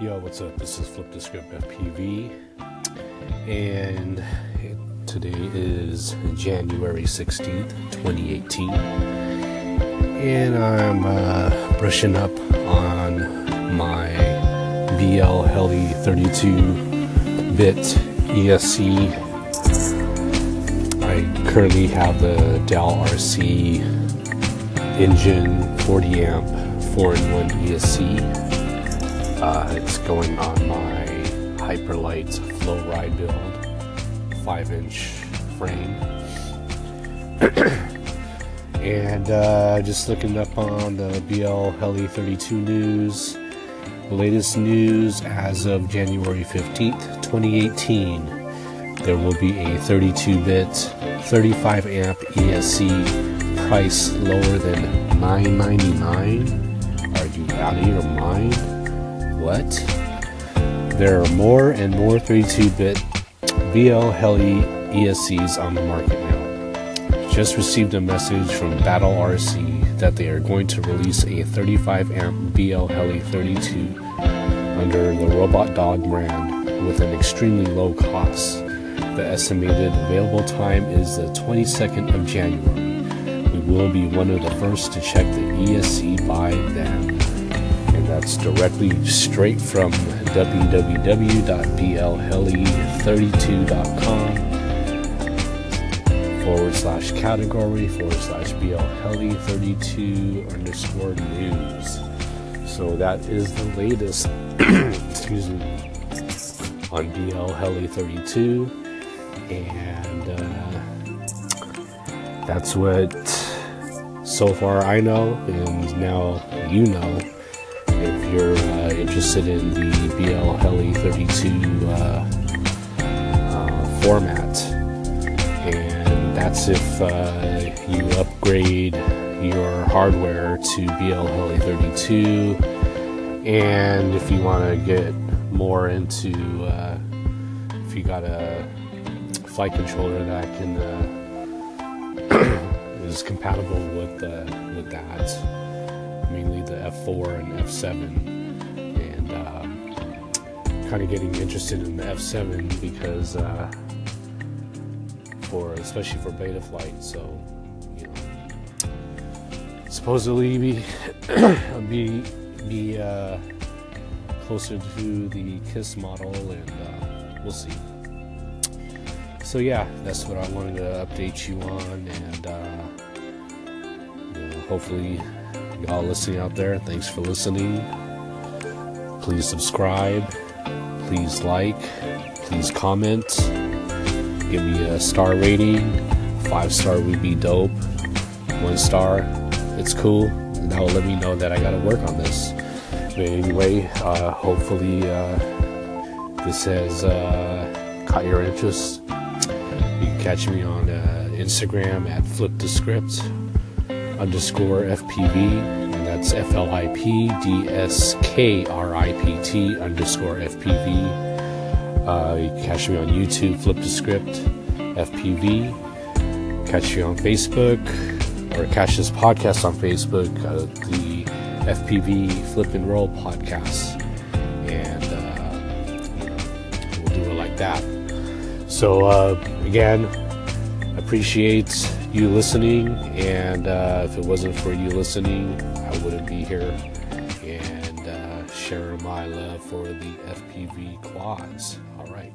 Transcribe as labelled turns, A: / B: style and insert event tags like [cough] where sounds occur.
A: Yo, what's up? This is Flip the Script FPV, and today is January 16th, 2018. And I'm uh, brushing up on my BL Heli 32 bit ESC. I currently have the Dal RC engine 40 amp 4 in 1 ESC uh, it's going on my Hyperlite Flow Ride build, 5 inch frame. [clears throat] and uh, just looking up on the BL Heli 32 news. Latest news as of January 15th, 2018. There will be a 32 bit, 35 amp ESC price lower than $9.99. Are you out of your mind? What? There are more and more 32-bit BL Heli ESCs on the market now. Just received a message from Battle RC that they are going to release a 35 amp BL Heli 32 under the Robot Dog brand with an extremely low cost. The estimated available time is the 22nd of January. We will be one of the first to check the ESC by then that's directly straight from www.blheli32.com forward slash category forward slash blheli32 underscore news. So that is the latest, [clears throat] excuse me, on BL Heli 32. And uh, that's what so far I know, and now you know you're uh, interested in the BL Heli 32 uh, uh, format. And that's if uh, you upgrade your hardware to BL Heli 32. And if you want to get more into, uh, if you got a flight controller that can uh, [coughs] is compatible with with that F4 and F7, and um, kind of getting interested in the F7 because uh, for especially for Betaflight, so you know, supposedly be [coughs] be be uh, closer to the Kiss model, and uh, we'll see. So yeah, that's what I wanted to update you on, and uh, hopefully y'all listening out there, thanks for listening. Please subscribe. Please like. Please comment. Give me a star rating. Five star would be dope. One star, it's cool. And that will let me know that I got to work on this. But anyway, uh, hopefully uh, this has uh, caught your interest. You can catch me on uh, Instagram at Flip the Script underscore FPV, and that's F L I P D S K R I P T underscore FPV. Uh, you can catch me on YouTube, Flip the Script, FPV. Catch me on Facebook, or catch this podcast on Facebook, uh, the FPV Flip and Roll podcast. And uh, we'll do it like that. So, uh, again, appreciate you listening, and uh, if it wasn't for you listening, I wouldn't be here and uh, sharing my love for the FPV quads. All right.